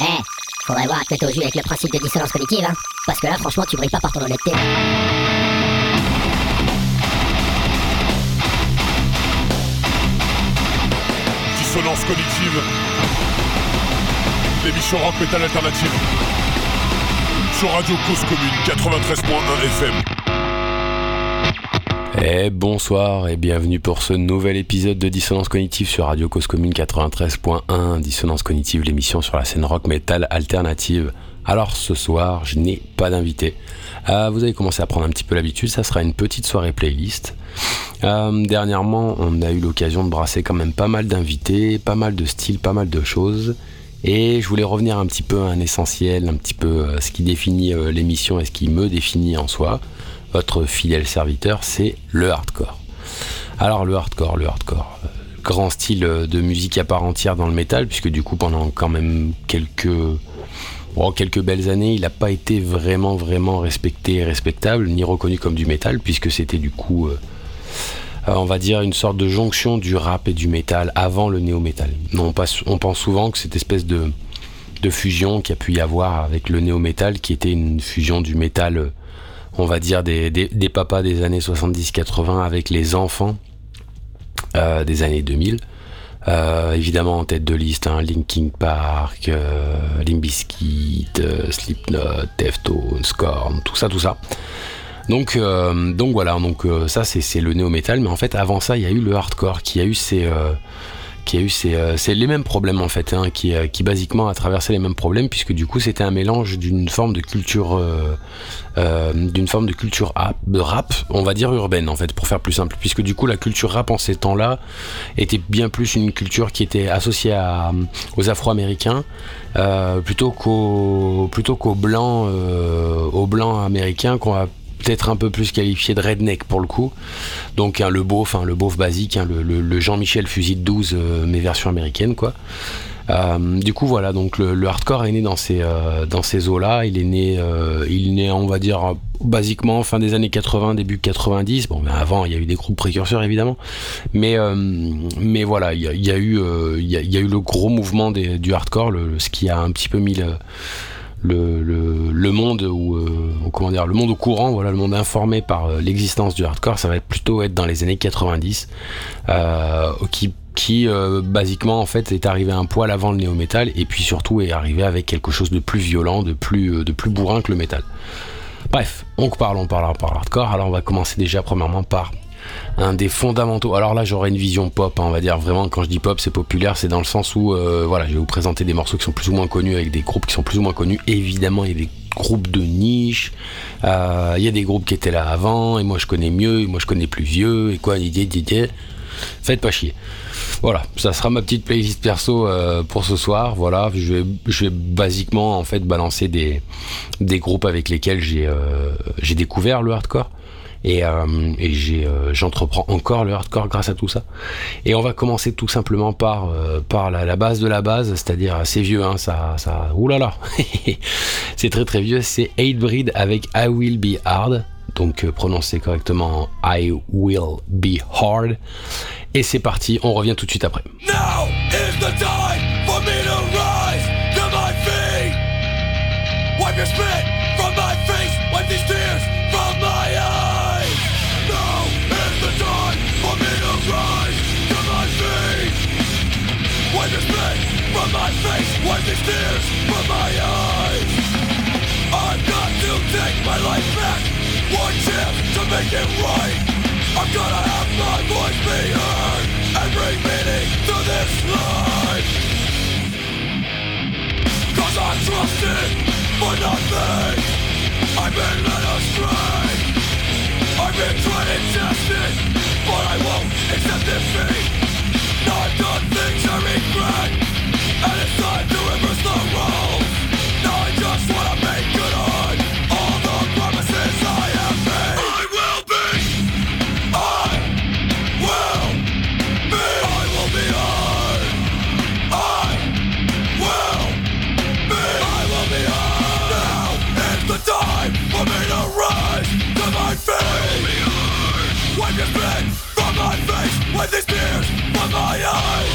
Eh, faudrait voir te au jus avec le principe de dissonance cognitive, hein. Parce que là, franchement, tu brilles pas par ton honnêteté. Dissonance cognitive. L'émission rock metal alternative. Sur Radio Cause Commune 93.1 FM. Et bonsoir et bienvenue pour ce nouvel épisode de Dissonance Cognitive sur Radio Cause Commune 93.1. Dissonance Cognitive, l'émission sur la scène rock metal alternative. Alors ce soir, je n'ai pas d'invité. Euh, vous avez commencé à prendre un petit peu l'habitude, ça sera une petite soirée playlist. Euh, dernièrement, on a eu l'occasion de brasser quand même pas mal d'invités, pas mal de styles, pas mal de choses. Et je voulais revenir un petit peu à un essentiel, un petit peu euh, ce qui définit l'émission et ce qui me définit en soi. Votre fidèle serviteur, c'est le hardcore. Alors le hardcore, le hardcore grand style de musique à part entière dans le métal, puisque du coup pendant quand même quelques quelques belles années, il n'a pas été vraiment, vraiment respecté et respectable, ni reconnu comme du métal, puisque c'était du coup, euh, euh, on va dire, une sorte de jonction du rap et du métal avant le néo-métal. On, pense souvent que cette espèce de, fusion qu'il a pu y avoir avec le néo-métal, qui était une fusion du métal, euh, on va dire, des, papas des années 70-80 avec les enfants des années 2000. Euh, évidemment en tête de liste, hein, Linkin Park, euh, Limbiskit, euh, Slipknot, Deftones, Scorn, tout ça, tout ça. Donc, euh, donc voilà, donc ça c'est le néo-metal, mais en fait avant ça il y a eu le hardcore qui a eu ses, qui a eu euh, c'est les mêmes problèmes en fait, hein, qui, euh, qui basiquement a traversé les mêmes problèmes puisque du coup c'était un mélange d'une forme de culture, euh, d'une forme de culture rap, de rap, on va dire urbaine en fait, pour faire plus simple, puisque du coup la culture rap en ces temps-là était bien plus une culture qui était associée à, aux Afro-Américains plutôt qu'aux plutôt qu'aux blancs, aux blancs américains qu'on a peut-être un peu plus qualifié de redneck pour le coup. Donc hein, le beauf, le beauf basique, hein, le, Jean-Michel fusil de 12, euh, mais version américaine quoi. Euh, du coup voilà, donc le, hardcore est né dans ces, euh, eaux-là. Il est né, il est on va dire, basiquement fin des années 80, début 90. Bon, mais avant, il y a eu des groupes précurseurs évidemment, mais voilà, il y, a, eu le gros mouvement du hardcore, ce qui a un petit peu mis le le, le, monde ou euh, comment dire le monde au courant voilà le monde informé par euh, l'existence du hardcore ça va être plutôt être dans les années 90 euh, qui qui basiquement en fait est arrivé un poil avant le néo métal et puis surtout est arrivé avec quelque chose de plus violent de plus de plus bourrin que le métal. Bref on parle on parle par hardcore alors on va commencer déjà premièrement par un des fondamentaux. Alors là, j'aurais une vision pop, hein, on va dire vraiment. Quand je dis pop, c'est populaire, c'est dans le sens où, euh, voilà, je vais vous présenter des morceaux qui sont plus ou moins connus avec des groupes qui sont plus ou moins connus. évidemment, il y a des groupes de niche. Euh, il y a des groupes qui étaient là avant, et moi je connais mieux, et moi je connais plus vieux, et quoi, Faites pas chier. Voilà, ça sera ma petite playlist perso euh, pour ce soir. Voilà, je vais, je vais basiquement en fait balancer des, des groupes avec lesquels j'ai j'ai découvert le hardcore et, euh, et euh, j'entreprends encore le hardcore grâce à tout ça. Et on va commencer tout simplement par euh, la, base de la base, c'est-à-dire assez vieux, hein, ça ça, oulala, c'est très très vieux. C'est Hatebreed avec I Will Be Hard, donc prononcé correctement I Will Be Hard. Et c'est parti, on revient tout de suite après. Now is the time for me to rise to my feet. Wipe your spit tears from my eyes. I've got to take my life back. One chance to make it right. I'm gonna have my voice be heard And bring meaning to this life. Cause I trusted for nothing. I've been led astray. I've been tried and tested But I won't accept defeat. Not done things I regret. And it's With these tears on my eyes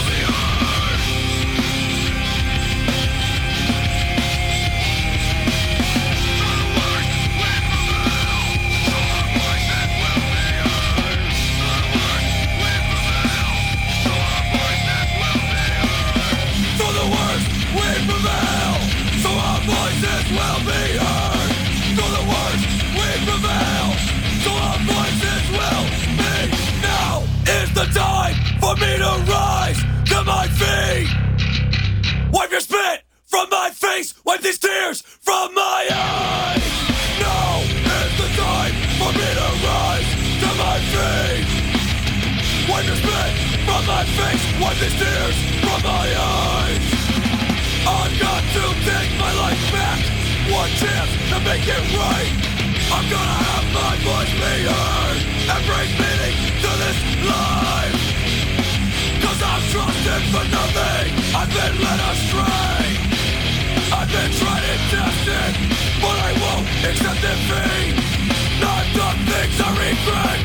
Wipe your spit from my face. Wipe these tears from my eyes. Now is the time for me to rise to my feet. Wipe your spit from my face. Wipe these tears from my eyes. I've got to take my life back. One chance to make it right. I'm gonna have my voice be heard And bring meaning to this life. Cause I've trusted for nothing I've been led astray. I've been tried and tested But I won't accept defeat. I've done things I regret.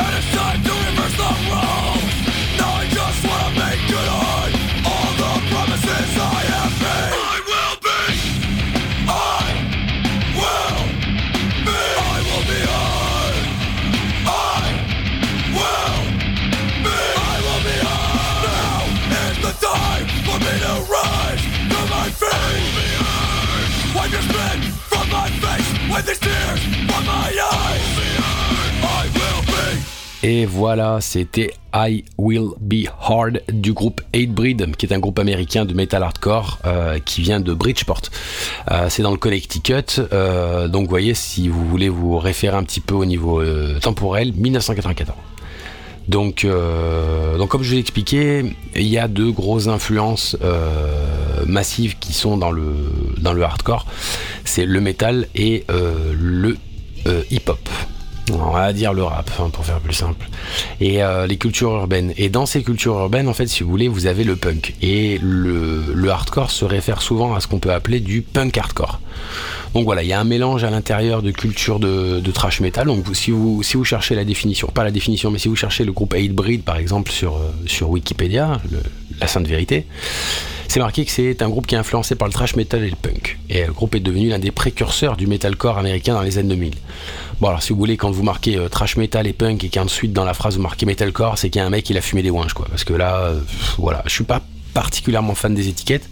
And it's time to reverse the roles Et voilà, c'était I Will Be Hard du groupe Hatebreed, qui est un groupe américain de metal hardcore euh, qui vient de Bridgeport. Euh, c'est dans le Connecticut, euh, donc vous voyez, si vous voulez vous référer un petit peu au niveau temporel, 1994. Donc, donc comme je vous l'ai expliqué, il y a deux grosses influences massives qui sont dans le, dans le hardcore. C'est le metal et euh, le euh, hip-hop. On va dire le rap, hein, pour faire plus simple. Et euh, les cultures urbaines. Et dans ces cultures urbaines, en fait, si vous voulez, vous avez le punk. Et le hardcore se réfère souvent à ce qu'on peut appeler du punk hardcore. Donc voilà, il y a un mélange à l'intérieur de culture de, de trash metal. Donc si vous, cherchez la définition, pas la définition, mais si vous cherchez le groupe Hatebreed par exemple sur, euh, Wikipédia, la sainte vérité, c'est marqué que c'est un groupe qui est influencé par le trash metal et le punk. Et le groupe est devenu l'un des précurseurs du metalcore américain dans les années 2000. Bon alors si vous voulez, quand vous marquez euh, trash metal et punk et qu'ensuite dans la phrase vous marquez metalcore, c'est qu'il y a un mec qui a fumé des ouinges quoi. Parce que là, euh, voilà, je suis pas particulièrement fan des étiquettes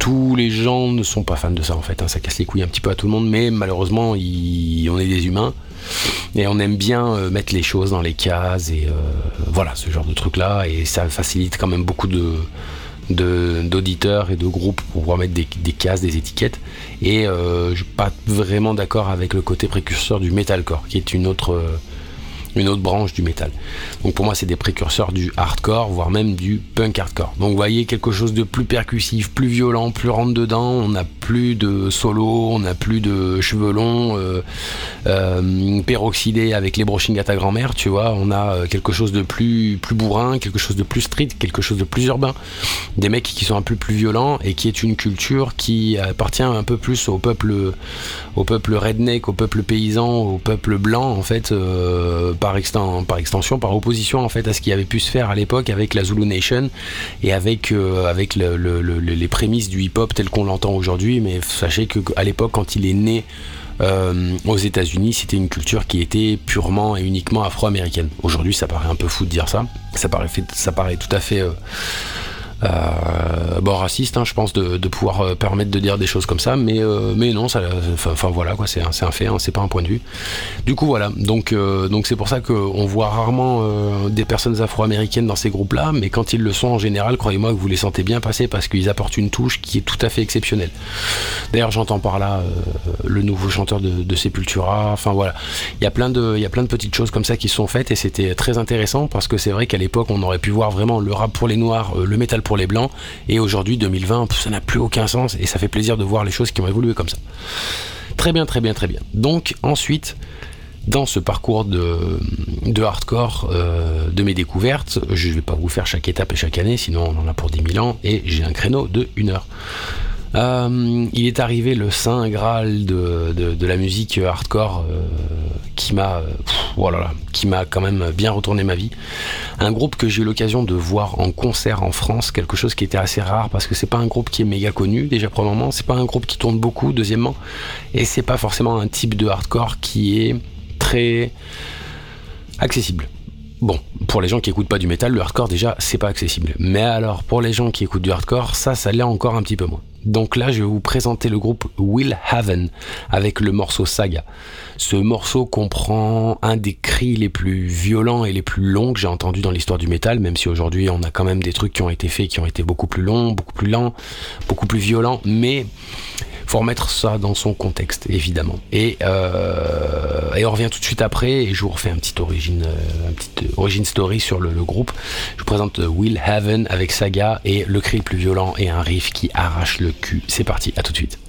tous les gens ne sont pas fans de ça en fait. hein. Ça casse les couilles un petit peu à tout le monde, mais malheureusement, on est des humains et on aime bien euh, mettre les choses dans les cases et euh, voilà ce genre de truc là. Et ça facilite quand même beaucoup d'auditeurs et de groupes pour pouvoir mettre des, des cases, des étiquettes. Et euh, je suis pas vraiment d'accord avec le côté précurseur du metalcore, qui est une autre euh, une autre branche du métal. Donc pour moi, c'est des précurseurs du hardcore, voire même du punk hardcore. Donc vous voyez quelque chose de plus percussif, plus violent, plus rentre dedans. On n'a plus de solo, on n'a plus de cheveux longs, euh, euh, avec les brushing à ta grand-mère, tu vois. On a euh, quelque chose de plus plus bourrin, quelque chose de plus street, quelque chose de plus urbain. Des mecs qui sont un peu plus violents et qui est une culture qui appartient un peu plus au peuple au peuple redneck, au peuple paysan, au peuple blanc en fait, euh, par, exten- par extension, par opposition en fait à ce qui avait pu se faire à l'époque avec la Zulu Nation et avec euh, les prémices du hip-hop tel qu'on l'entend aujourd'hui. Mais sachez que à l'époque, quand il est né euh, aux États-Unis, c'était une culture qui était purement et uniquement afro-américaine. Aujourd'hui, ça paraît un peu fou de dire ça. Ça paraît, fait- ça paraît tout à fait. Euh, bon raciste hein, je pense de, de pouvoir euh, permettre de dire des choses comme ça mais euh, mais non ça enfin voilà quoi c'est un, un fait hein, c'est pas un point de vue. Du coup voilà donc donc c'est pour ça qu'on voit rarement des personnes afro-américaines dans ces groupes là mais quand ils le sont en général croyez-moi que vous les sentez bien passer parce qu'ils apportent une touche qui est tout à fait exceptionnelle. D'ailleurs j'entends par là euh, le nouveau chanteur de, de Sepultura enfin voilà. Il y a plein de il y a plein de petites choses comme ça qui sont faites et c'était très intéressant parce que c'est vrai qu'à l'époque on aurait pu voir vraiment le rap pour les noirs euh, le métal pour les blancs. Et aujourd'hui 2020 pff, ça n'a plus aucun sens. Et ça fait plaisir de voir les choses qui ont évolué comme ça. Très bien très bien très bien. Donc ensuite dans ce parcours de, de hardcore euh, de mes découvertes, je ne vais pas vous faire chaque étape et chaque année, sinon on en a pour 10 000 ans, et j'ai un créneau de 1 heure. Euh, il est arrivé le saint graal de, la musique hardcore euh, qui m'a euh, là, qui m'a quand même bien retourné ma vie. Un groupe que j'ai eu l'occasion de voir en concert en France, quelque chose qui était assez rare parce que c'est pas un groupe qui est méga connu déjà premièrement, c'est pas un groupe qui tourne beaucoup deuxièmement, et c'est pas forcément un type de hardcore qui est très accessible. Bon, pour les gens qui écoutent pas du métal, le hardcore déjà, c'est pas accessible. Mais alors, pour les gens qui écoutent du hardcore, ça, ça l'est encore un petit peu moins. Donc là, je vais vous présenter le groupe Will Haven avec le morceau Saga. Ce morceau comprend un des cris les plus violents et les plus longs que j'ai entendus dans l'histoire du métal, même si aujourd'hui on a quand même des trucs qui ont été faits qui ont été beaucoup plus longs, beaucoup plus lents, beaucoup plus violents, mais faut remettre ça dans son contexte, évidemment. Et, euh, et on revient tout de suite après, et je vous refais un petit origine, euh, un petit origin story sur le, le, groupe. Je vous présente Will Haven avec Saga et le cri le plus violent et un riff qui arrache le cul. C'est parti, à tout de suite.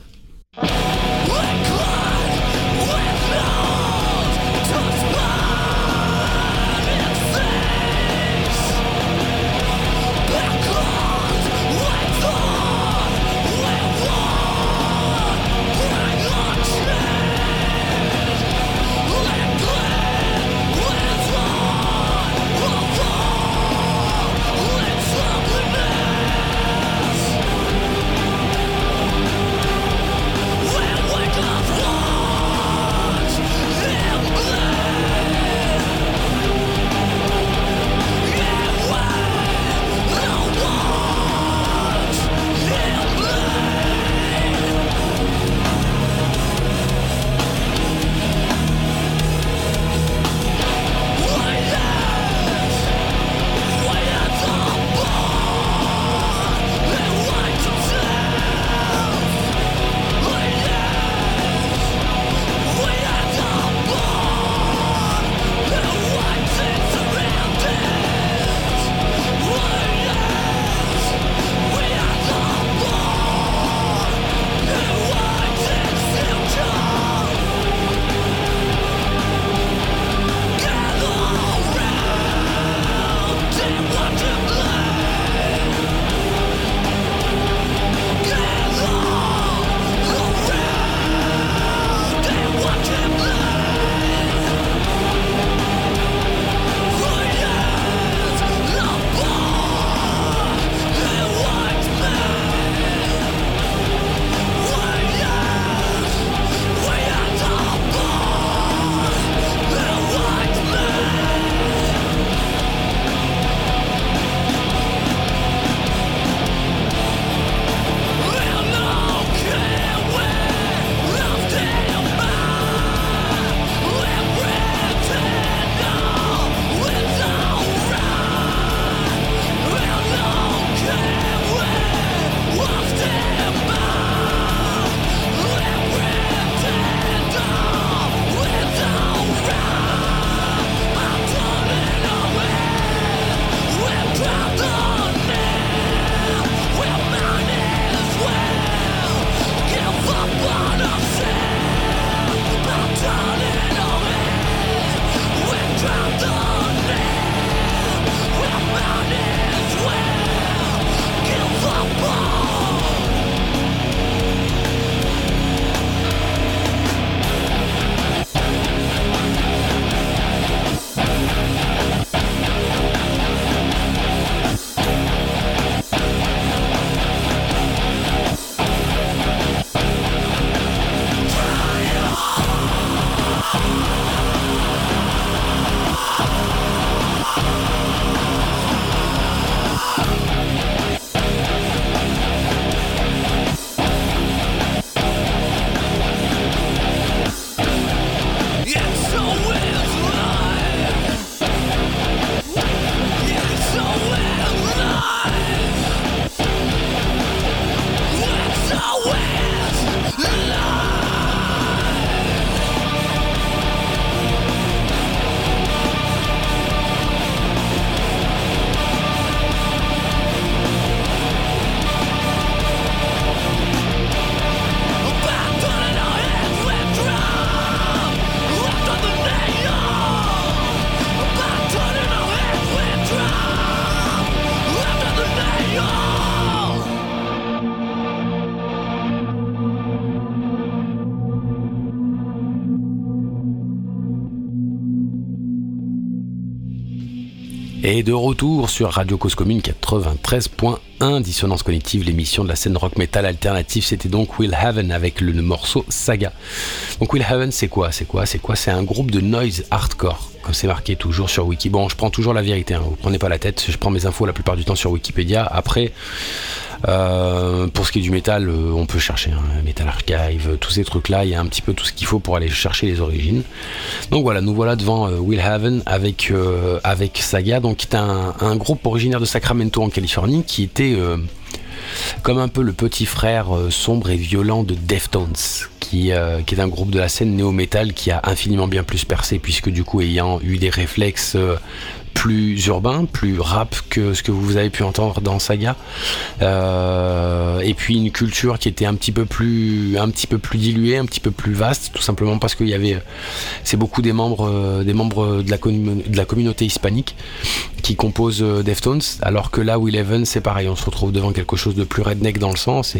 Et de retour sur Radio Cause Commune 93.1, Dissonance Cognitive, l'émission de la scène rock metal alternative, c'était donc Will Haven avec le morceau Saga. Donc Will Haven, c'est quoi? C'est quoi? C'est quoi? C'est un groupe de noise hardcore, comme c'est marqué toujours sur Wiki. Bon, je prends toujours la vérité, hein, vous prenez pas la tête, je prends mes infos la plupart du temps sur Wikipédia. Après, euh, pour ce qui est du métal, euh, on peut chercher un Metal Archive, tous ces trucs-là, il y a un petit peu tout ce qu'il faut pour aller chercher les origines. Donc voilà, nous voilà devant euh, Will Haven avec, avec Saga, donc qui est un, un, groupe originaire de Sacramento en Californie, qui était comme un peu le petit frère sombre et violent de Deftones, qui, qui, est un groupe de la scène néo-metal qui a infiniment bien plus percé, puisque du coup, ayant eu des réflexes plus urbain, plus rap que ce que vous avez pu entendre dans Saga. Euh, et puis une culture qui était un petit peu plus, un petit peu plus diluée, un petit peu plus vaste, tout simplement parce qu'il y avait, c'est beaucoup des membres, euh, des membres de la, communauté hispanique qui composent euh, Deftones, alors que là, Will Evans, c'est pareil, on se retrouve devant quelque chose de plus redneck dans le sens,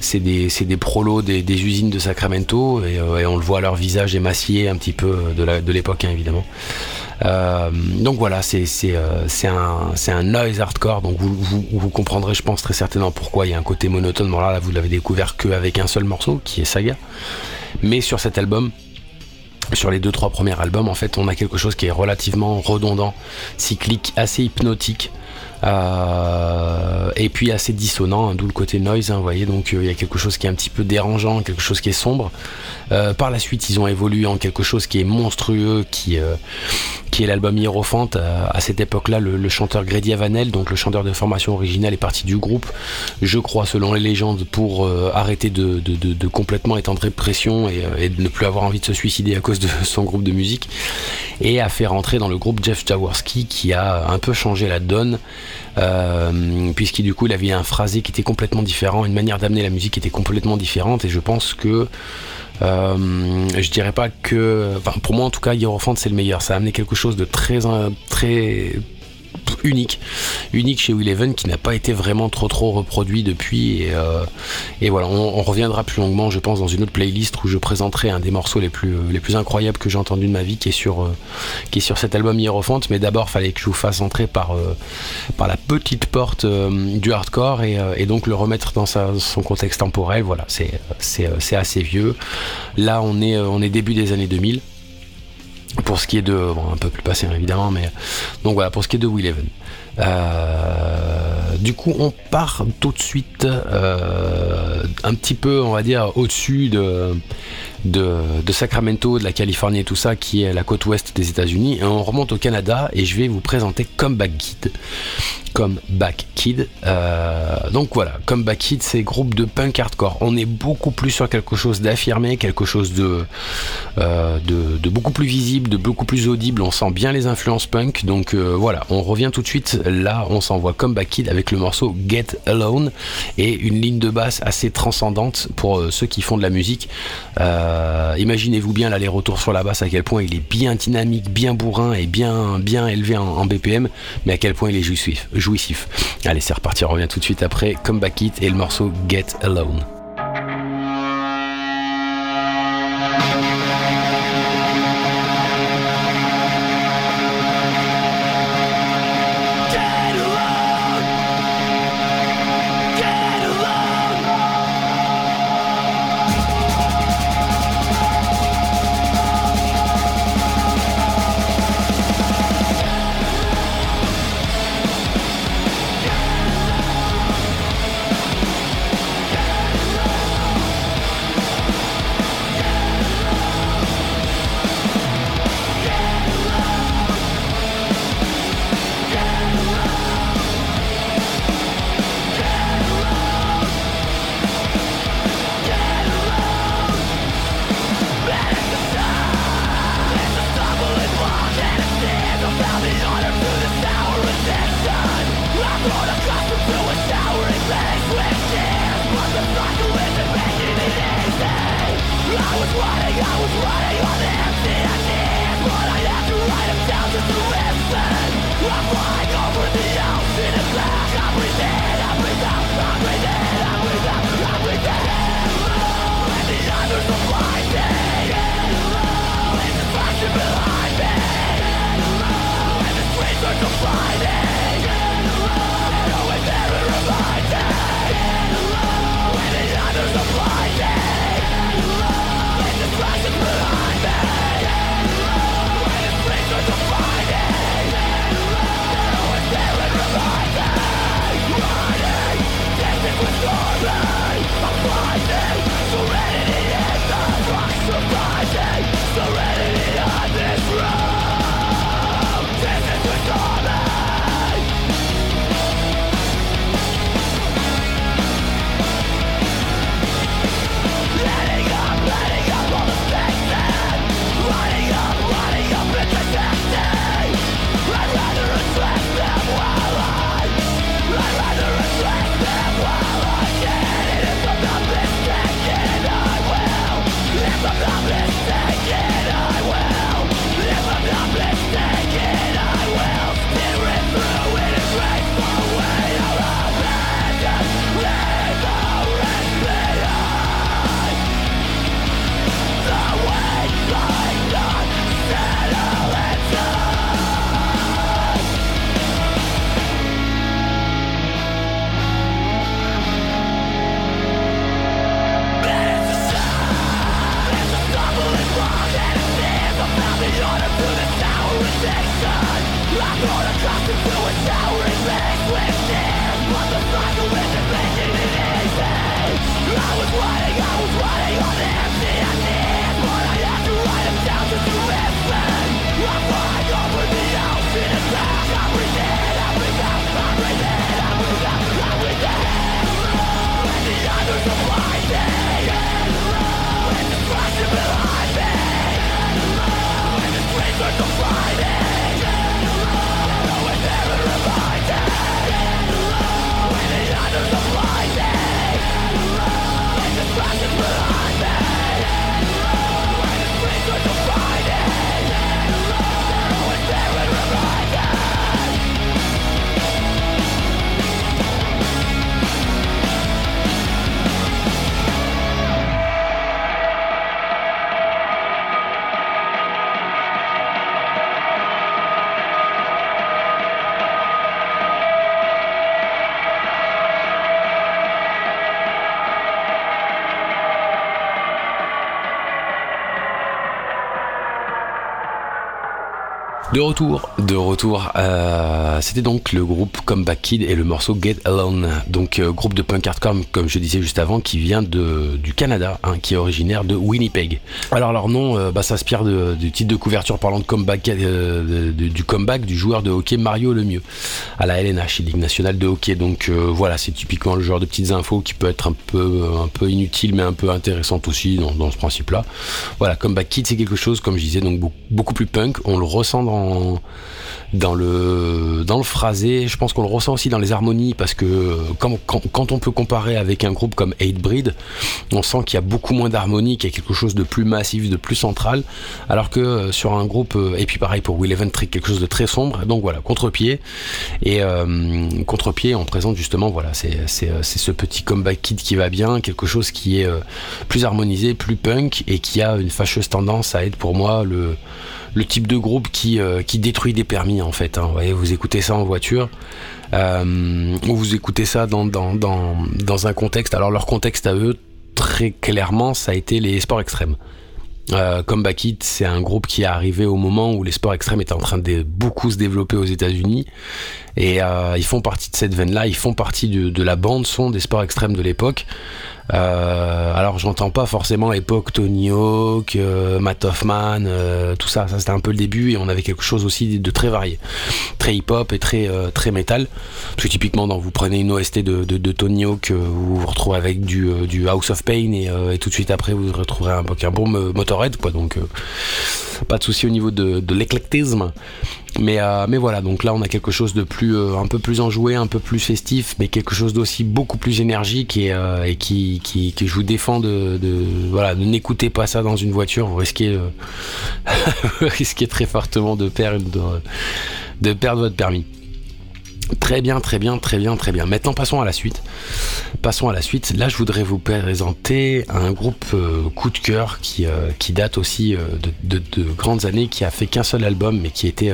c'est des, des prolos des, usines de Sacramento, et, on le voit, leur visage émacié un petit peu de l'époque, hein, évidemment. Euh, donc voilà, c'est euh, un, un noise hardcore, donc vous, vous, comprendrez, je pense, très certainement pourquoi il y a un côté monotone. Bon là, là vous l'avez découvert qu'avec un seul morceau, qui est Saga. Mais sur cet album, sur les deux trois premiers albums, en fait, on a quelque chose qui est relativement redondant, cyclique, assez hypnotique. Euh, et puis assez dissonant, hein, d'où le côté noise, hein, vous voyez, donc il y a quelque chose qui est un petit peu dérangeant, quelque chose qui est sombre. Euh, par la suite, ils ont évolué en quelque chose qui est monstrueux, qui, euh, qui est l'album Hierophante. Euh, à cette époque-là, le, chanteur Grady Avanel, donc le chanteur de formation originale, est parti du groupe, je crois, selon les légendes, pour arrêter de, complètement être en dépression et, de ne plus avoir envie de se suicider à cause de son groupe de musique, et a fait rentrer dans le groupe Jeff Jaworski, qui a un peu changé la donne. Euh, puisqu'il du avait un phrasé qui était complètement différent, une manière d'amener la musique qui était complètement différente et je pense que euh, je dirais pas que. Pour moi, en tout cas, Hierophant, c'est le meilleur. Ça a amené quelque chose de très unique, unique chez Will Even qui n'a pas été vraiment trop trop reproduit depuis. Et, euh, voilà, on, reviendra plus longuement, je pense, dans une autre playlist où je présenterai un des morceaux les plus, les plus incroyables que j'ai entendu de ma vie, qui est sur, euh, qui est sur cet album Hierophant. Mais d'abord, fallait que je vous fasse entrer par, euh, la petite porte du hardcore et, donc le remettre dans son contexte temporel. Voilà, c'est assez vieux. Là, on est, on est début des années 2000 pour ce qui est de bon, un peu plus passé évidemment mais donc voilà pour ce qui est de Will Even euh, du coup on part tout de suite euh, un petit peu on va dire au-dessus de Sacramento, de la Californie et tout ça, qui est la côte ouest des États-Unis. Et on remonte au Canada et je vais vous présenter Comeback Kid. Comeback Kid. Euh, donc voilà, Comeback Kid, c'est groupe de punk hardcore. On est beaucoup plus sur quelque chose d'affirmé, quelque chose de, de, beaucoup plus visible, de beaucoup plus audible. On sent bien les influences punk. Donc voilà, on revient tout de suite. Là, on s'envoie Comeback Kid avec le morceau Get Alone et une ligne de basse assez transcendante pour ceux qui font de la musique. Euh, imaginez-vous bien l'aller-retour sur la basse, à quel point il est bien dynamique, bien bourrin et bien, bien élevé en, BPM, mais à quel point il est jouissif. jouissif. Allez, c'est reparti, on revient tout de suite après Comeback It et le morceau Get Alone. De retour, de retour. Euh, C'était donc le groupe Comeback Kid et le morceau Get Alone. Donc euh, groupe de punk hardcore, comme je disais juste avant, qui vient de, du Canada, hein, qui est originaire de Winnipeg. Alors leur nom euh, bah, s'inspire du titre de couverture parlant de comeback, du comeback du joueur de hockey Mario Lemieux à la LNH, Ligue nationale de hockey. Donc voilà, c'est typiquement le genre de petites infos qui peut être un peu, un peu inutile, mais un peu intéressante aussi dans, ce principe-là. Voilà, Comeback Kid, c'est quelque chose, comme je disais, donc beaucoup plus punk. On le ressent dans dans, le, dans le phrasé. Je pense qu'on le ressent aussi dans les harmonies parce que quand, on peut comparer avec un groupe comme Hatebreed, on sent qu'il y a beaucoup moins d'harmonie, qu'il y a quelque chose de plus massif, de plus central. Alors que euh, sur un groupe, euh, et puis pareil pour Will Trick, quelque chose de très sombre. Donc voilà, contre-pied. Et euh, contre-pied, on présente justement, voilà, c'est ce petit comeback kid qui va bien, quelque chose qui est plus harmonisé, plus punk et qui a une fâcheuse tendance à être pour moi le le type de groupe qui, euh, qui détruit des permis en fait. Hein. Vous, écoutez ça en voiture, euh, ou vous écoutez ça dans, un contexte. Alors leur contexte à eux, très clairement, ça a été les sports extrêmes. Euh, Comeback It, c'est un groupe qui est arrivé au moment où les sports extrêmes étaient en train de beaucoup se développer aux États-Unis. Et ils font partie de cette veine-là, ils font partie de, la bande-son des sports extrêmes de l'époque. Euh, alors j'entends pas forcément époque Tony Hawk, euh, Matt Hoffman, euh, tout ça. Ça c'était un peu le début et on avait quelque chose aussi de très varié, très hip-hop et très très métal. Parce que typiquement, dans vous prenez une OST de, de, Tony Hawk, vous vous retrouvez avec du, House of Pain et, et, tout de suite après vous retrouverez un, un bon Motorhead, quoi. Donc pas de souci au niveau de, de l'éclectisme. Mais, euh, mais voilà, donc là on a quelque chose de plus, euh, un peu plus enjoué, un peu plus festif, mais quelque chose d'aussi beaucoup plus énergique et, euh, qui, qui, qui, je vous défends de, de voilà, de n'écoutez pas ça dans une voiture, vous risquez, vous risquez très fortement de perdre, de perdre votre permis. Très bien, très bien, très bien, très bien. Maintenant, passons à la suite. Passons à la suite. Là, je voudrais vous présenter un groupe euh, coup de cœur qui, euh, date aussi euh, de, de, de, grandes années, qui a fait qu'un seul album, mais qui était,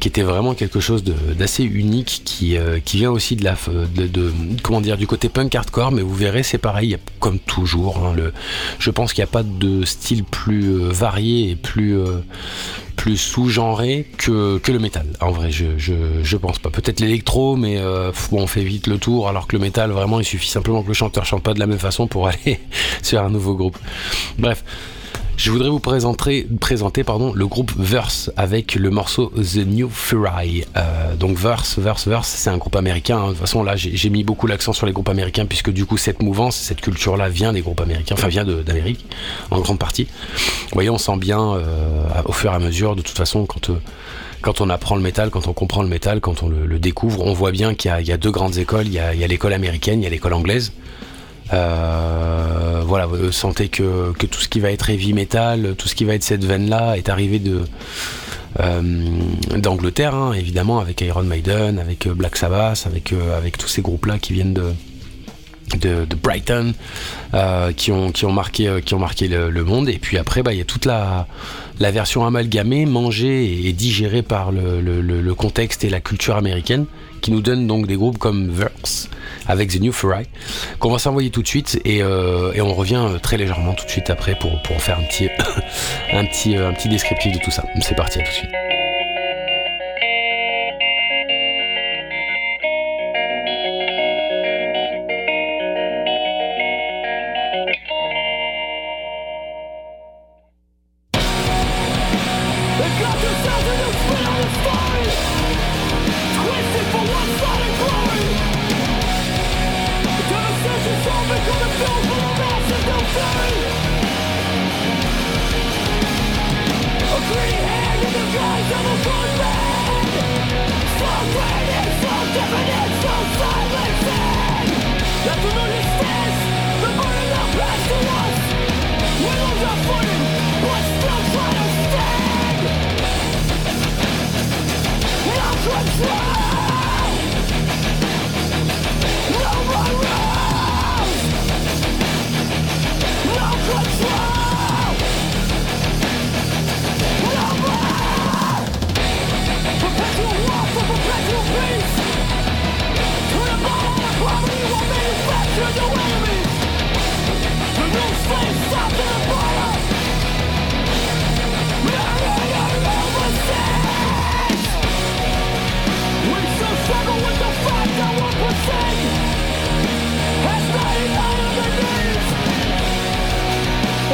qui était vraiment quelque chose d'assez unique, qui, euh, qui vient aussi de la, de, comment dire, du côté punk hardcore, mais vous verrez, c'est pareil, comme toujours. Hein, le, je pense qu'il n'y a pas de style plus euh, varié et plus, plus sous-genré que, que, le métal. En vrai, je, je, je pense pas. Peut-être l'électro, mais bon, on fait vite le tour, alors que le métal, vraiment, il suffit simplement que le chanteur chante pas de la même façon pour aller sur un nouveau groupe. Bref. Je voudrais vous présenter, présenter pardon, le groupe Verse avec le morceau The New Fury. Euh, donc Verse, Verse, Verse, c'est un groupe américain. Hein. De toute façon, là, j'ai mis beaucoup l'accent sur les groupes américains puisque du coup, cette mouvance, cette culture-là vient des groupes américains, enfin vient d'Amérique en grande partie. Vous voyez, on sent bien euh, au fur et à mesure, de toute façon, quand euh, quand on apprend le métal, quand on comprend le métal, quand on le, découvre, on voit bien qu'il y, y, a deux grandes écoles. Il y a, a l'école américaine, il y a l'école anglaise. Euh, voilà, vous sentez que, tout ce qui va être heavy metal, tout ce qui va être cette veine-là est arrivé de euh, d'Angleterre, hein, évidemment, avec Iron Maiden, avec euh, Black Sabbath, avec, avec tous ces groupes-là qui viennent de, de, Brighton qui, ont, qui ont marqué, qui ont marqué le, monde. Et puis après, bah, il y a toute la, la version amalgamée, mangée et, digérée par le, le, contexte et la culture américaine, qui nous donne donc des groupes comme Verse, avec The New Fury, qu'on va s'envoyer tout de suite et, euh, et, on revient euh, très légèrement tout de suite après pour, pour faire un petit, un, petit, euh, un petit descriptif de tout ça. C'est parti, à tout de suite.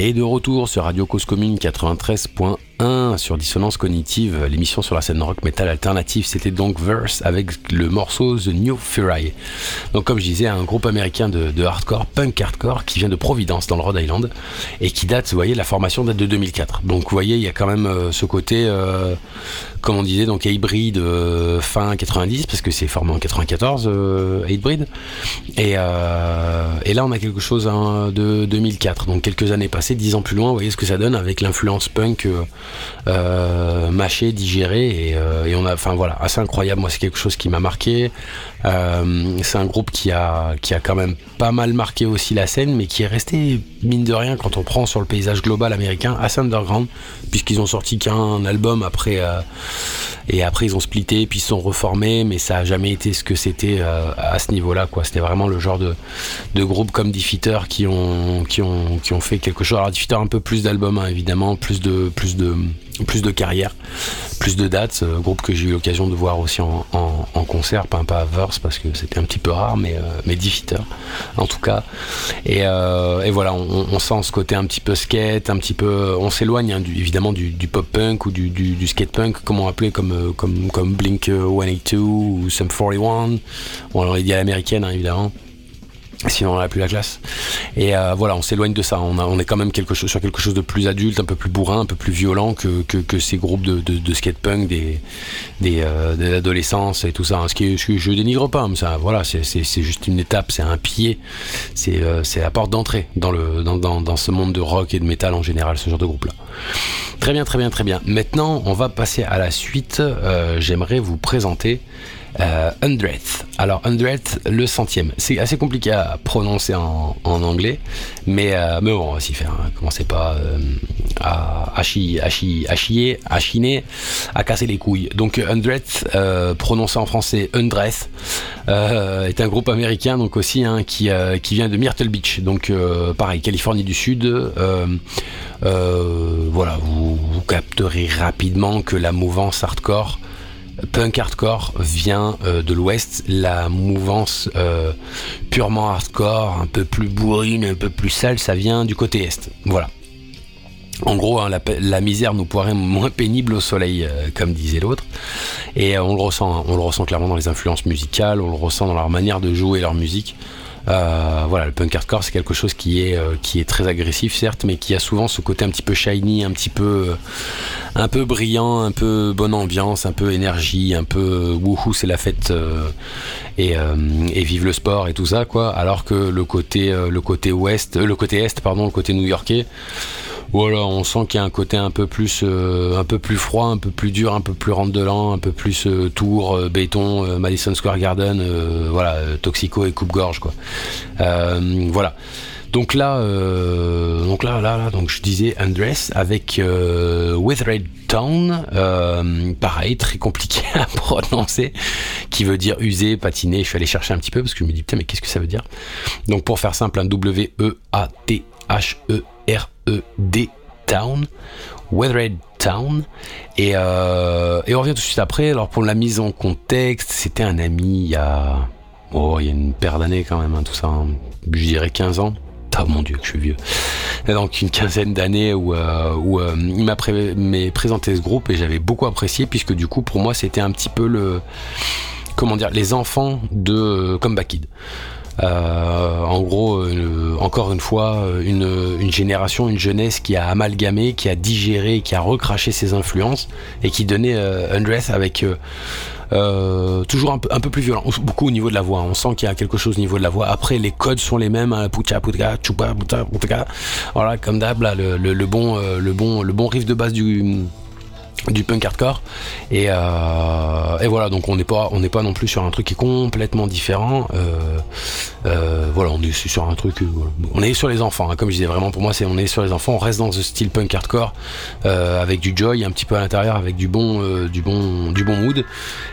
Et de retour sur Radio Cause Commune 93.1 sur Dissonance Cognitive, l'émission sur la scène rock metal alternative, c'était donc Verse avec le morceau The New Fury. Donc comme je disais, un groupe américain de, hardcore, punk hardcore, qui vient de Providence dans le Rhode Island et qui date, vous voyez, la formation date de 2004. Donc vous voyez, il y a quand même euh, ce côté, euh, comme on disait, donc hybride euh, fin 90 parce que c'est formé en 94, hybride. Et, et, là on a quelque chose hein, de 2004, donc quelques années passées, dix ans plus loin, vous voyez ce que ça donne avec l'influence punk euh, mâché, digéré, et, euh, et, on a, enfin voilà, assez incroyable. Moi, c'est quelque chose qui m'a marqué. Euh, c'est un groupe qui a, qui a quand même pas mal marqué aussi la scène, mais qui est resté mine de rien quand on prend sur le paysage global américain assez underground, puisqu'ils ont sorti qu'un album après, euh, et après ils ont splitté, puis ils se sont reformés, mais ça a jamais été ce que c'était euh, à ce niveau-là, quoi. C'était vraiment le genre de, de groupe comme Defeater qui ont, qui ont, qui ont fait quelque chose. Alors Defeater un peu plus d'albums, hein, évidemment, plus de, plus de plus de carrière, plus de dates. Euh, groupe que j'ai eu l'occasion de voir aussi en, concert, pas, pas à Verse parce que c'était un petit peu rare, mais, euh, mais en tout cas. Et, euh, voilà, on, sent ce côté un petit peu skate, un petit peu. On s'éloigne hein, évidemment du, pop punk ou du, skate punk, comme on appelait comme, euh, comme, comme Blink 182 ou Sum 41. Bon, alors il l'américaine hein, évidemment sinon on n'aurait plus la classe. Et euh, voilà, on s'éloigne de ça. On, est quand même sur quelque chose de plus adulte, un peu plus bourrin, un peu plus violent que, ces groupes de, de, skate punk des, des, euh, et tout ça. Ce, qui, que je dénigre pas, mais ça, voilà, c'est juste une étape, c'est un pied, c'est euh, la porte d'entrée dans, ce monde de rock et de métal en général, ce genre de groupe-là. Très bien, très bien, très bien. Maintenant, on va passer à la suite. J'aimerais vous présenter euh, Hundredth. Alors Hundredth, le centième. C'est assez compliqué à prononcer en, anglais, mais, euh, mais bon, on va s'y faire. Hein. Commencez pas euh, à, à, à, chier, à chier, à chiner, à casser les couilles. Donc Hundredth, euh, prononcé en français Hundredth, euh, est un groupe américain donc aussi hein, qui, qui vient de Myrtle Beach. Donc pareil, Californie du Sud. voilà, vous, vous capterez rapidement que la mouvance hardcore punk hardcore vient euh, de l'ouest, la mouvance euh, purement hardcore, un peu plus bourrine, un peu plus sale, ça vient du côté est. Voilà. En gros, hein, la, misère nous paraît moins pénible au soleil, euh, comme disait l'autre. Et on le ressent, hein, on le ressent clairement dans les influences musicales, on le ressent dans leur manière de jouer leur musique. Euh, voilà, le punk hardcore c'est quelque chose qui est euh, qui est très agressif certes, mais qui a souvent ce côté un petit peu shiny, un petit peu euh, un peu brillant, un peu bonne ambiance, un peu énergie, un peu wouhou c'est la fête et, et, vive le sport et tout ça quoi. Alors que le côté le côté ouest, le côté est pardon, le côté new-yorkais voilà, on sent qu'il y a un côté un peu plus, euh, un peu plus froid, un peu plus dur, un peu plus rentre-dedans, un peu plus euh, tour, euh, béton, Madison Square Garden, voilà, toxico et coupe-gorge quoi. voilà. Donc là, donc là, là, donc je disais Undress avec Withered Town, pareil, très compliqué à prononcer, qui veut dire user, patiner. Je suis allé chercher un petit peu parce que je me dis putain mais qu'est-ce que ça veut dire? Donc pour faire simple, un W E A T H E R E-D Town, Weathered Town. Et, euh, on revient tout de suite après. Alors pour la mise en contexte, c'était un ami il y a, oh, il y a une paire d'années quand même, hein, tout ça, hein. je dirais 15 ans. Oh mon dieu, que je suis vieux. Donc une quinzaine d'années où, euh, euh, il m'a pré présenté ce groupe et j'avais beaucoup apprécié puisque du coup pour moi c'était un petit peu le comment dire les enfants de euh, Comeback Kid. Euh, en gros, euh, encore une fois, une, une, génération, une jeunesse qui a amalgamé, qui a digéré, qui a recraché ses influences et qui donnait euh, Undress avec euh, toujours un peu, plus violent, beaucoup au niveau de la voix. On sent qu'il y a quelque chose au niveau de la voix. Après, les codes sont les mêmes. Hein, pucha, chupa, puta. Voilà, comme d'hab, le, le, bon, le bon, le bon riff de base du du punk hardcore. Et, euh, et voilà donc on n'est pas on n'est pas non plus sur un truc qui est complètement différent. Euh, euh, voilà on est sur un truc on est sur les enfants hein, comme je disais vraiment pour moi c'est on est sur les enfants. On reste dans ce style punk hardcore avec du joy un petit peu à l'intérieur avec du bon du bon du bon mood.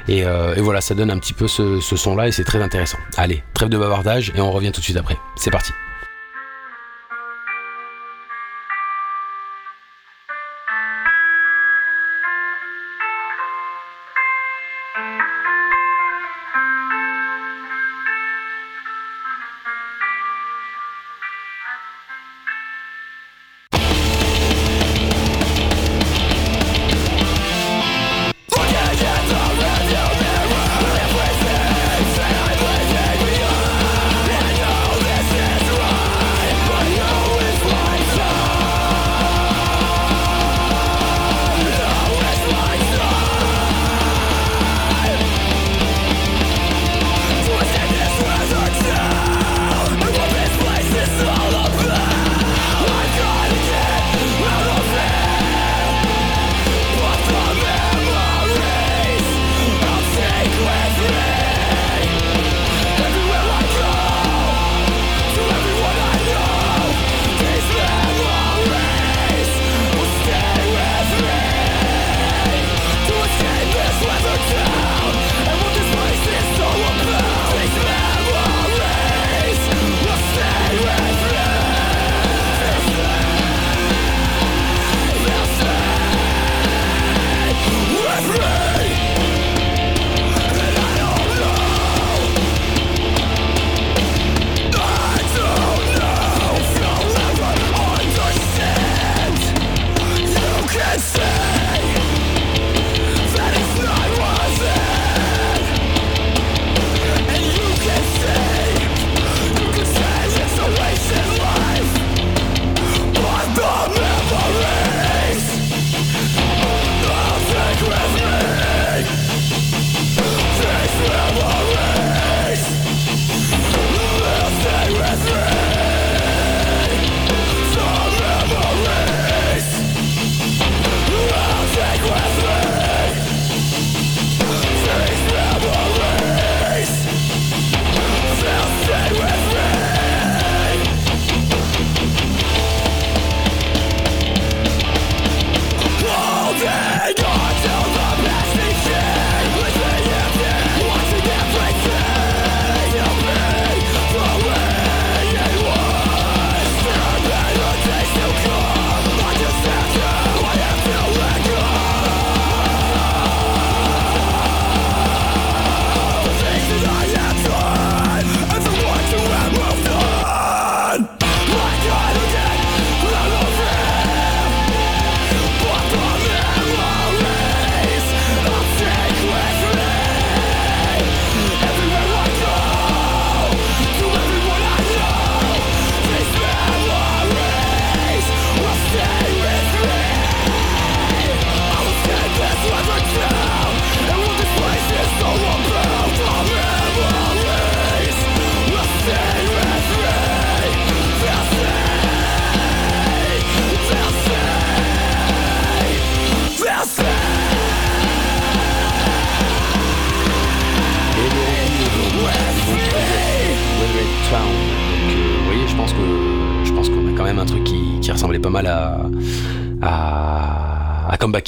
Et, et, voilà ça donne un petit peu ce, ce son là et c'est très intéressant. Allez trêve de bavardage et on revient tout de suite après. C'est parti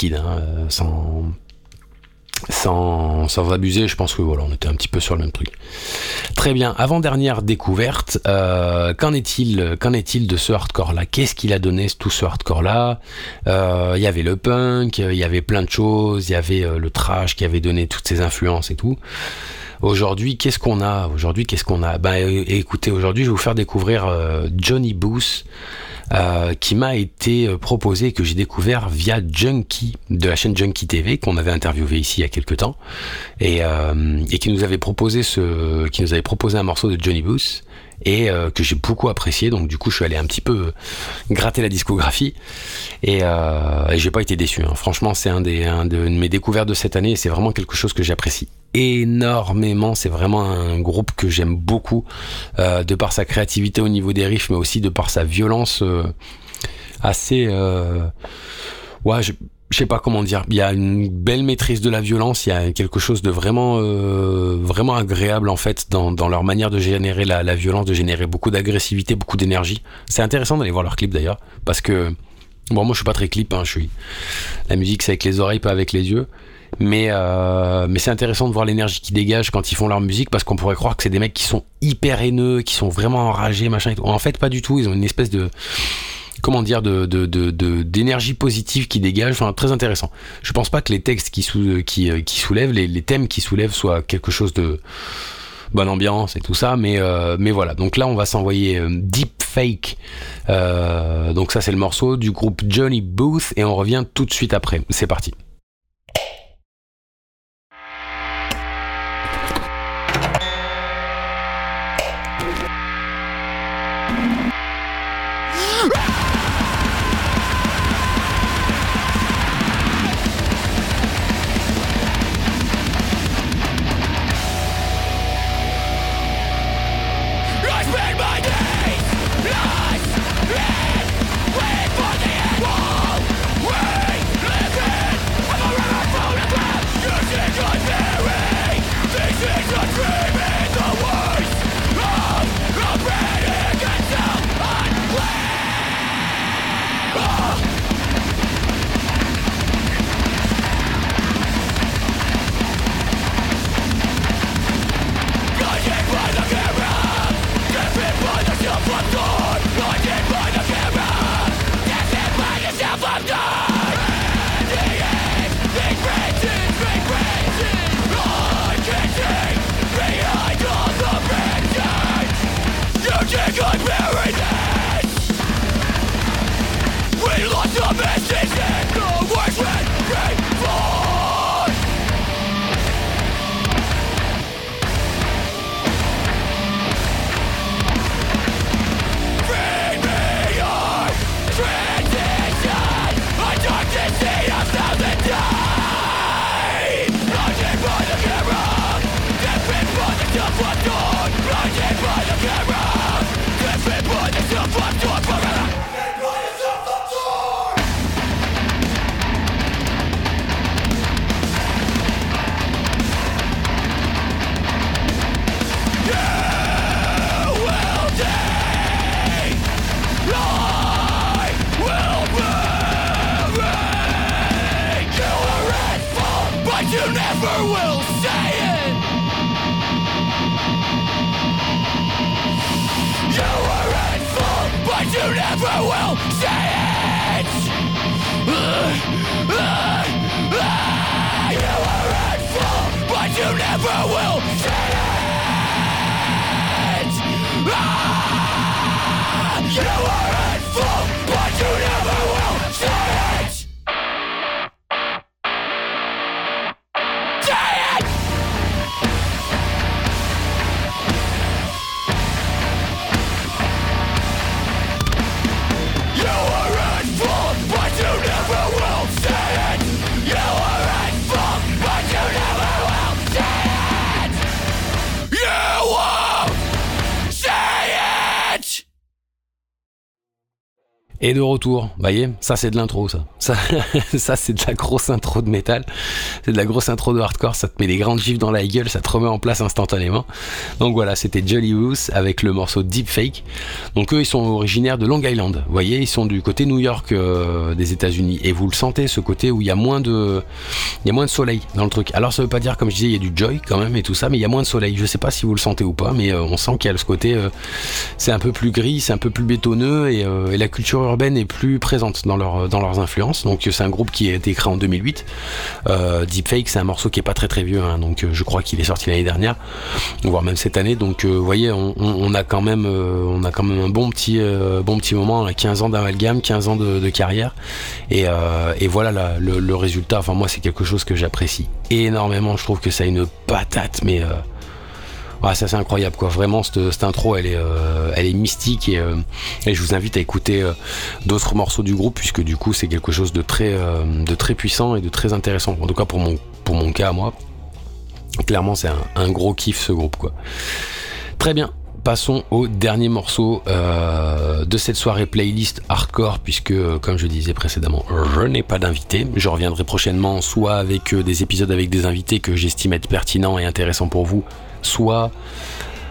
Hein, sans, sans, sans abuser, je pense que voilà, on était un petit peu sur le même truc. Très bien, avant-dernière découverte, euh, qu'en est-il qu'en est-il de ce hardcore-là? Qu'est-ce qu'il a donné tout ce hardcore-là? Euh, Il y avait le punk, il y avait plein de choses, il y avait euh, le trash qui avait donné toutes ces influences et tout. Aujourd'hui, qu'est-ce qu'on a Aujourd'hui, qu'est-ce qu'on a Ben, écoutez, aujourd'hui, je vais vous faire découvrir euh, Johnny Booth, euh, qui m'a été euh, proposé, que j'ai découvert via Junkie, de la chaîne Junkie TV, qu'on avait interviewé ici il y a quelques temps, et, et qui nous avait proposé ce, qui nous avait proposé un morceau de Johnny Booth et euh, que j'ai beaucoup apprécié. Donc du coup, je suis allé un petit peu gratter la discographie et, euh, et j'ai pas été déçu. hein. Franchement, c'est un des un de mes découvertes de cette année et c'est vraiment quelque chose que j'apprécie énormément. C'est vraiment un groupe que j'aime beaucoup euh, de par sa créativité au niveau des riffs, mais aussi de par sa violence euh, assez. euh, ouais, je, je sais pas comment dire. Il y a une belle maîtrise de la violence. Il y a quelque chose de vraiment, euh, vraiment agréable en fait dans, dans leur manière de générer la, la violence, de générer beaucoup d'agressivité, beaucoup d'énergie. C'est intéressant d'aller voir leur clip d'ailleurs, parce que bon, moi je suis pas très clip. Hein, je suis la musique, c'est avec les oreilles, pas avec les yeux. Mais, euh, mais c'est intéressant de voir l'énergie qu'ils dégagent quand ils font leur musique parce qu'on pourrait croire que c'est des mecs qui sont hyper haineux, qui sont vraiment enragés, machin et tout. En fait, pas du tout. Ils ont une espèce de, comment dire, de, d'énergie positive qui dégage. Enfin, très intéressant. Je pense pas que les textes qui, euh, soulèvent, les, thèmes qui soulèvent soient quelque chose de bonne ambiance et tout ça, mais, euh, voilà. Donc là, on va s'envoyer euh, Deep Fake. Donc ça, c'est le morceau du groupe Johnny Booth et on revient tout de suite après. C'est parti. fool, but you never Et de retour, voyez, ça c'est de l'intro, ça. Ça, ça c'est de la grosse intro de métal, c'est de la grosse intro de hardcore, ça te met des grandes gifs dans la gueule, ça te remet en place instantanément. Donc voilà, c'était Jolly Roos avec le morceau Deep Fake. Donc eux, ils sont originaires de Long Island, vous voyez, ils sont du côté New York euh, des États-Unis. Et vous le sentez, ce côté où il y a moins de, il y a moins de soleil dans le truc. Alors ça veut pas dire, comme je disais, il y a du joy quand même et tout ça, mais il y a moins de soleil. Je sais pas si vous le sentez ou pas, mais euh, on sent qu'il y a ce côté, euh, c'est un peu plus gris, c'est un peu plus bétonneux et, et la culture urbaine est plus présente dans, leur, dans leurs influences. Donc c'est un groupe qui a été créé en 2008. Euh, Deepfake, c'est un morceau qui est pas très très vieux, hein, donc euh, je crois qu'il est sorti l'année dernière, voire même cette année. Donc euh, vous voyez, on, a quand même, un bon petit, bon petit moment, 15 ans d'amalgame, 15 ans de, carrière, et, voilà le, le, résultat. Enfin moi, c'est quelque chose que j'apprécie énormément. Je trouve que ça a une patate, mais Ouais, ça c'est incroyable quoi. Vraiment cette, intro elle est, euh, mystique et, euh, et, je vous invite à écouter euh, d'autres morceaux du groupe puisque du coup c'est quelque chose de très, puissant et de très intéressant. En tout cas pour mon, pour mon cas moi. Clairement c'est un, gros kiff ce groupe quoi. Très bien. Passons au dernier morceau de cette soirée playlist hardcore puisque comme je disais précédemment je n'ai pas d'invité. Je reviendrai prochainement soit avec des épisodes avec des invités que j'estime être pertinents et intéressants pour vous soit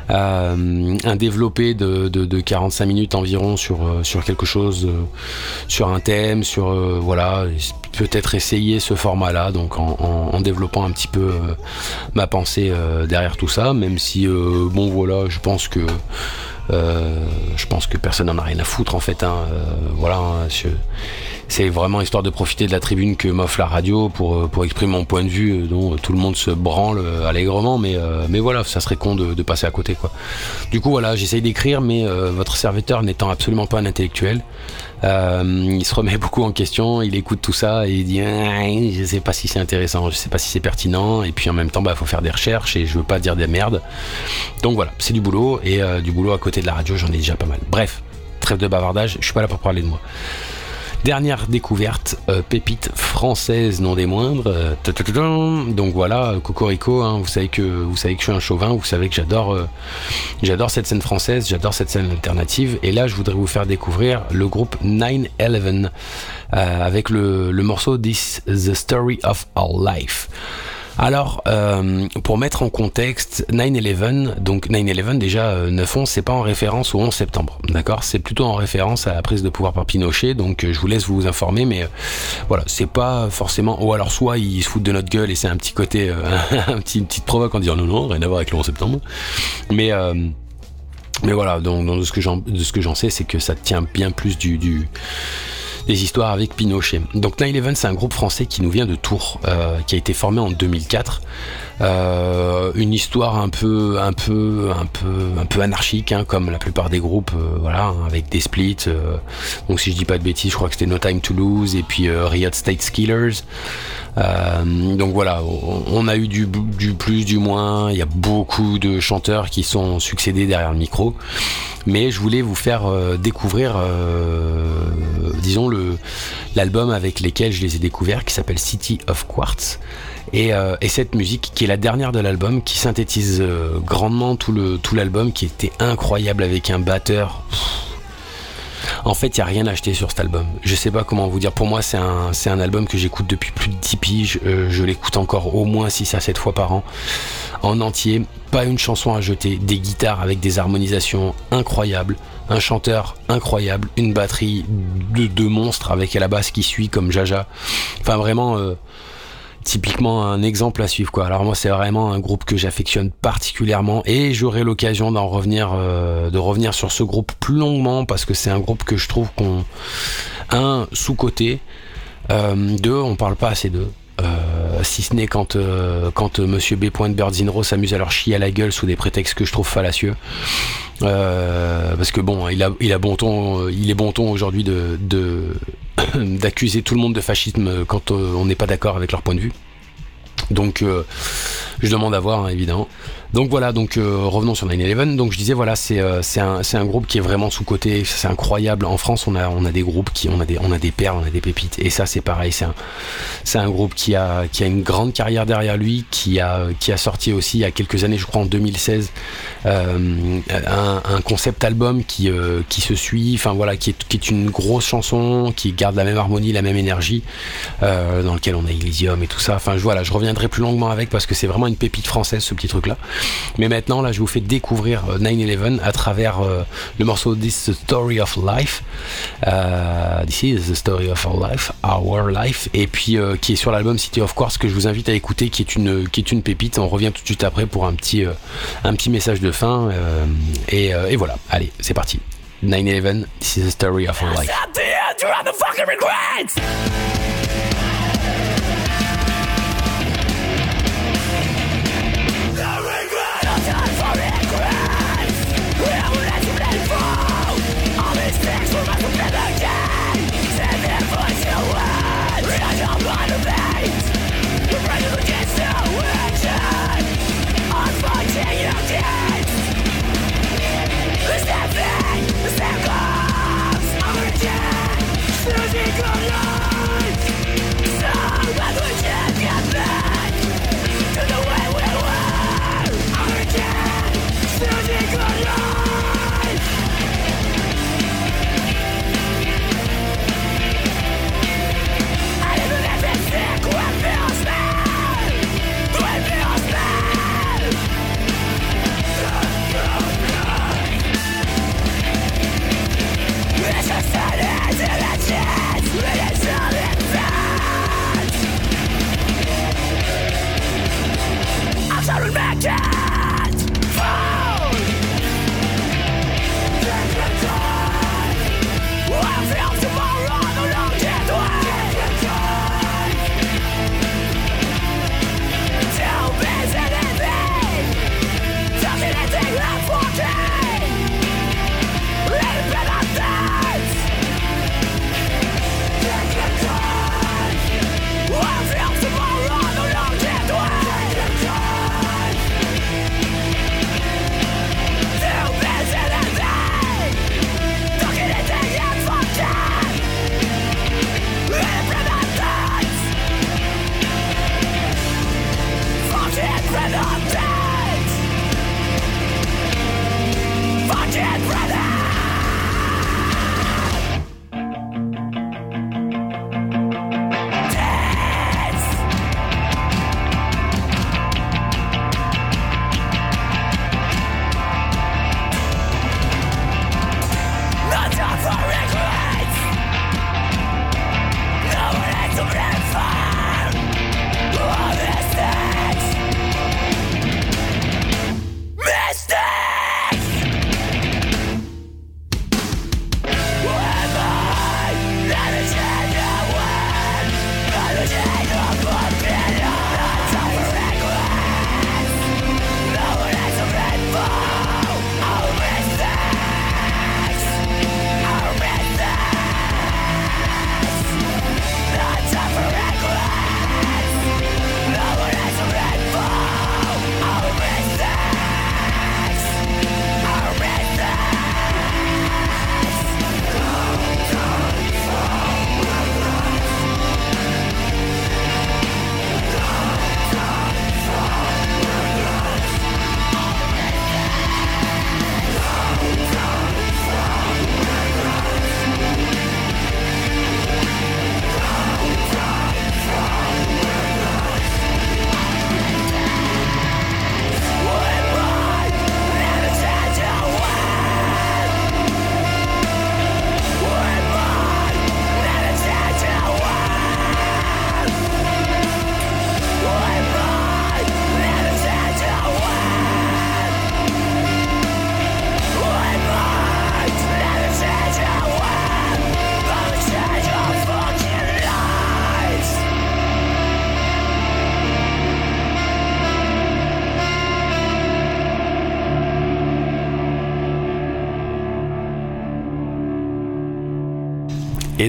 euh, un développé de, de, de, 45 minutes environ sur, euh, quelque chose, euh, sur un thème, sur voilà, peut-être essayer ce format-là, donc en, développant un petit peu ma pensée derrière tout ça, même si bon voilà, je pense que je pense que personne n'en a rien à foutre en fait. Hein, voilà, hein, c'est vraiment histoire de profiter de la tribune que m'offre la radio pour, pour exprimer mon point de vue dont tout le monde se branle allègrement mais, voilà ça serait con de, passer à côté du coup voilà j'essaye d'écrire mais euh, votre serviteur n'étant absolument pas un intellectuel euh, il se remet beaucoup en question il écoute tout ça et il dit je sais pas si c'est intéressant je sais pas si c'est pertinent. Et puis en même temps bah faut faire des recherches et je veux pas dire des merdes. Donc voilà c'est du boulot et euh, du boulot à côté de la radio j'en ai déjà pas mal. Bref trêve de bavardage je suis pas là pour parler de moi Dernière découverte, euh, pépite française non des moindres. Euh, donc voilà, Cocorico, hein, vous savez que vous savez que je suis un chauvin, vous savez que j'adore euh, j'adore cette scène française, j'adore cette scène alternative. Et là, je voudrais vous faire découvrir le groupe 9-11 avec le, le morceau This the Story of Our Life. Alors, euh, pour mettre en contexte, 9-11, donc 9-11 déjà, euh, 9-11, c'est pas en référence au 11 septembre, d'accord? C'est plutôt en référence à la prise de pouvoir par Pinochet, donc euh, je vous laisse vous informer, mais euh, voilà, c'est pas forcément... Ou alors soit ils se foutent de notre gueule et c'est un petit côté, un petit, une petite provoque en disant non, non, rien à voir avec le 11 septembre, mais... Mais voilà, donc, donc de ce que j'en de ce que j'en sais, c'est que ça tient bien plus du, du des histoires avec Pinochet. Donc 9-11 c'est un groupe français qui nous vient de Tours, euh, qui a été formé en 2004. Euh, une histoire un peu, un peu, un peu, un peu anarchique, hein, comme la plupart des groupes, euh, voilà, hein, avec des splits. Donc si je dis pas de bêtises, je crois que c'était No Time to Lose et puis Riot State Killers. Donc voilà, on a eu du, plus, du moins. Il y a beaucoup de chanteurs qui sont succédés derrière le micro, mais je voulais vous faire découvrir, disons le l'album avec lesquels je les ai découverts, qui s'appelle City of Quartz. Et, euh, et, cette musique qui est la dernière de l'album, qui synthétise euh, grandement tout l'album, qui était incroyable avec un batteur. En fait, il n'y a rien à acheter sur cet album. Je sais pas comment vous dire. Pour moi, c'est un, c'est un album que j'écoute depuis plus de 10 piges. Euh, je l'écoute encore au moins 6 à 7 fois par an. En entier. Pas une chanson à jeter. Des guitares avec des harmonisations incroyables. Un chanteur incroyable. Une batterie de, de monstre avec la basse qui suit comme Jaja. Enfin, vraiment. Euh, typiquement un exemple à suivre quoi. Alors moi c'est vraiment un groupe que j'affectionne particulièrement et j'aurai l'occasion d'en revenir euh, de revenir sur ce groupe plus longuement parce que c'est un groupe que je trouve qu'on un sous côté euh, deux on parle pas assez d'eux euh, si ce n'est quand euh, quand Monsieur B. Birdzinro s'amuse à leur chier à la gueule sous des prétextes que je trouve fallacieux. Euh, parce que bon, il a, il est bon ton aujourd'hui de, de d'accuser tout le monde de fascisme quand on n'est pas d'accord avec leur point de vue. Donc, euh, Je demande à voir, hein, évidemment. Donc voilà, donc euh, revenons sur 9-11. Donc je disais, voilà, c'est euh, un, un groupe qui est vraiment sous-côté. C'est incroyable. En France, on a, on a des groupes qui, on a des, on a des perles, on a des pépites. Et ça, c'est pareil. C'est un, un groupe qui a, qui a une grande carrière derrière lui, qui a, qui a sorti aussi il y a quelques années, je crois en 2016, euh, un, un concept album qui, qui se suit. Enfin voilà, qui est, qui est une grosse chanson, qui garde la même harmonie, la même énergie, dans lequel on a Elysium et tout ça. Enfin voilà, je reviendrai plus longuement avec parce que c'est vraiment une pépite française ce petit truc là. Mais maintenant, là, je vous fais découvrir euh, 9-11 à travers euh, le morceau This is the Story of Life. Euh, This is the Story of Our Life, Our Life. Et puis, euh, qui est sur l'album City of Quartz que je vous invite à écouter, qui est une, qui est une pépite. On revient tout de suite après pour un petit, euh, un petit message de fin. euh, euh, et voilà, allez, c'est parti. 9-11, This is the Story of Our Life. Losing good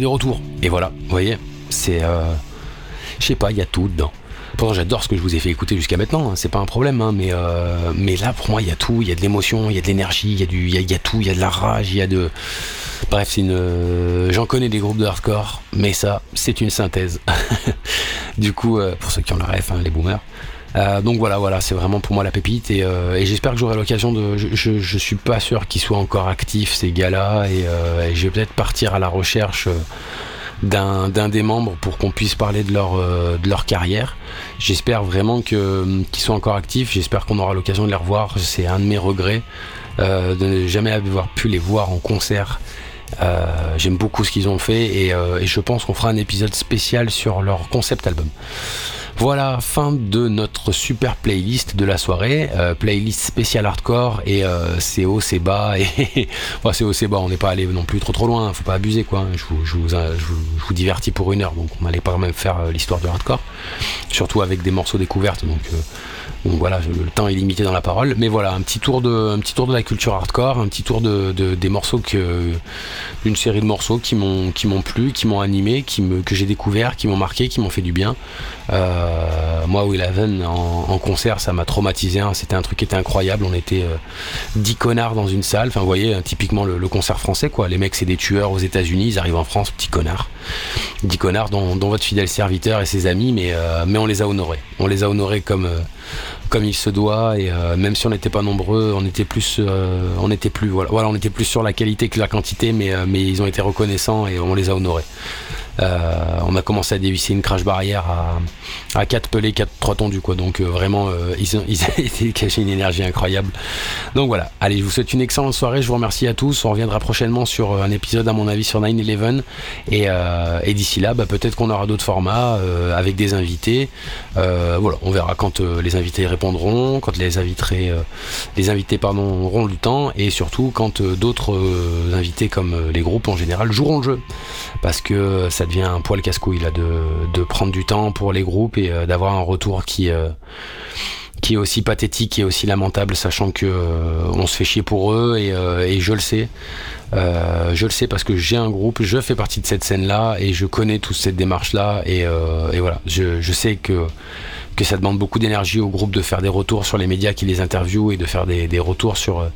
De retour. Et voilà, vous voyez, c'est. euh, je sais pas, il y a tout dedans. Pourtant, j'adore ce que je vous ai fait écouter jusqu'à maintenant, hein, c'est pas un problème, hein, mais, euh, mais là, pour moi, il y a tout, il y a de l'émotion, il y a de l'énergie, il y, a du, il y, a, tout, il y a de la rage, il y a de. Bref, c'est une. Euh, j'en connais des groupes de hardcore, mais ça, c'est une synthèse. du coup, pour ceux qui ont le ref, hein, les boomers. Donc voilà, voilà, c'est vraiment pour moi la pépite et, j'espère que j'aurai l'occasion de. Je, suis pas sûr qu'ils soient encore actifs ces gars-là et, et je vais peut-être partir à la recherche d'un des membres pour qu'on puisse parler de leur, euh, carrière. J'espère vraiment qu'ils sont encore actifs, j'espère qu'on aura l'occasion de les revoir. C'est un de mes regrets euh, de ne jamais avoir pu les voir en concert. Euh, j'aime beaucoup ce qu'ils ont fait et je pense qu'on fera un épisode spécial sur leur concept album. Voilà, fin de notre super playlist de la soirée. Euh, playlist spéciale hardcore et euh, c'est haut, c'est bas. Et c'est haut, c'est bas. On n'est pas allé non plus trop trop loin. Faut pas abuser quoi. Je vous, divertis pour une heure. Donc on n'allait pas même faire euh, l'histoire du hardcore. Surtout avec des morceaux découvertes. Donc donc voilà, le temps est limité dans la parole, mais voilà, un petit tour de, petit tour de la culture hardcore, un petit tour de, des morceaux que, une série de morceaux qui m'ont, plu, qui m'ont animé, qui me, que j'ai découvert, qui m'ont marqué, qui m'ont fait du bien. Euh, moi, Will Haven en, en, concert, ça m'a traumatisé. Hein. C'était un truc qui était incroyable. On était euh, 10 connards dans une salle. Enfin, vous voyez, hein, typiquement le, concert français, quoi. Les mecs, c'est des tueurs aux États-Unis. Ils arrivent en France, petits connards. 10 connards, dont, votre fidèle serviteur et ses amis, mais, euh, mais on les a honorés. On les a honorés comme euh, comme il se doit et euh, même si on n'était pas nombreux on était plus euh, on était plus voilà, on était plus sur la qualité que la quantité mais euh, ils ont été reconnaissants et on les a honorés on a commencé à dévisser une crash barrière à, à 4 pelés, 4 3 tondus quoi. Donc euh, vraiment euh, ils, ont, ils une énergie incroyable. Donc voilà, allez, je vous souhaite une excellente soirée, je vous remercie à tous. On reviendra prochainement sur un épisode à mon avis sur 9-11 et, et d'ici là, bah, peut-être qu'on aura d'autres formats avec des invités. voilà, on verra quand les invités répondront, quand les invités, les auront du temps et surtout quand d'autres invités comme les groupes en général joueront le jeu. Parce que ça devient un poil casse-couille de, de, prendre du temps pour les groupes et euh, d'avoir un retour qui euh, qui est aussi pathétique et aussi lamentable, sachant que euh, on se fait chier pour eux et, je le sais. je le sais parce que j'ai un groupe, je fais partie de cette scène-là et je connais toute cette démarche-là et, voilà, je, sais que que ça demande beaucoup d'énergie au groupe de faire des retours sur les médias qui les interviewent et de faire des retours sur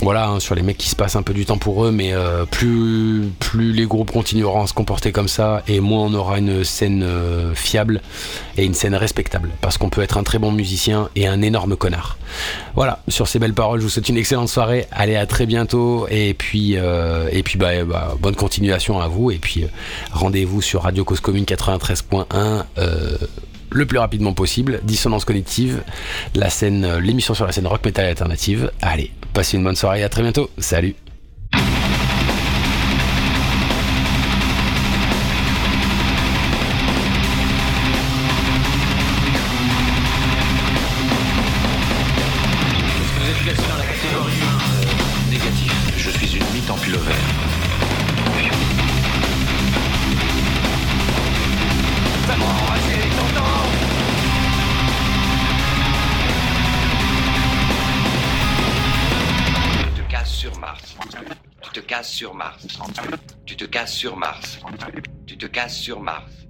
voilà, hein, sur les mecs qui se passent un peu du temps pour eux, mais euh, plus, les groupes continueront à se comporter comme ça, et moins on aura une scène euh, fiable et une scène respectable, parce qu'on peut être un très bon musicien et un énorme connard. Voilà, sur ces belles paroles, je vous souhaite une excellente soirée, allez à très bientôt, et puis, euh, bah, bah, bonne continuation à vous, et puis rendez-vous sur Radio Cause Commune 93.1 le plus rapidement possible. Dissonance cognitive, l'émission sur la scène rock metal alternative. Allez, Passez une bonne soirée, à très bientôt. Salut Te casses sur Mars.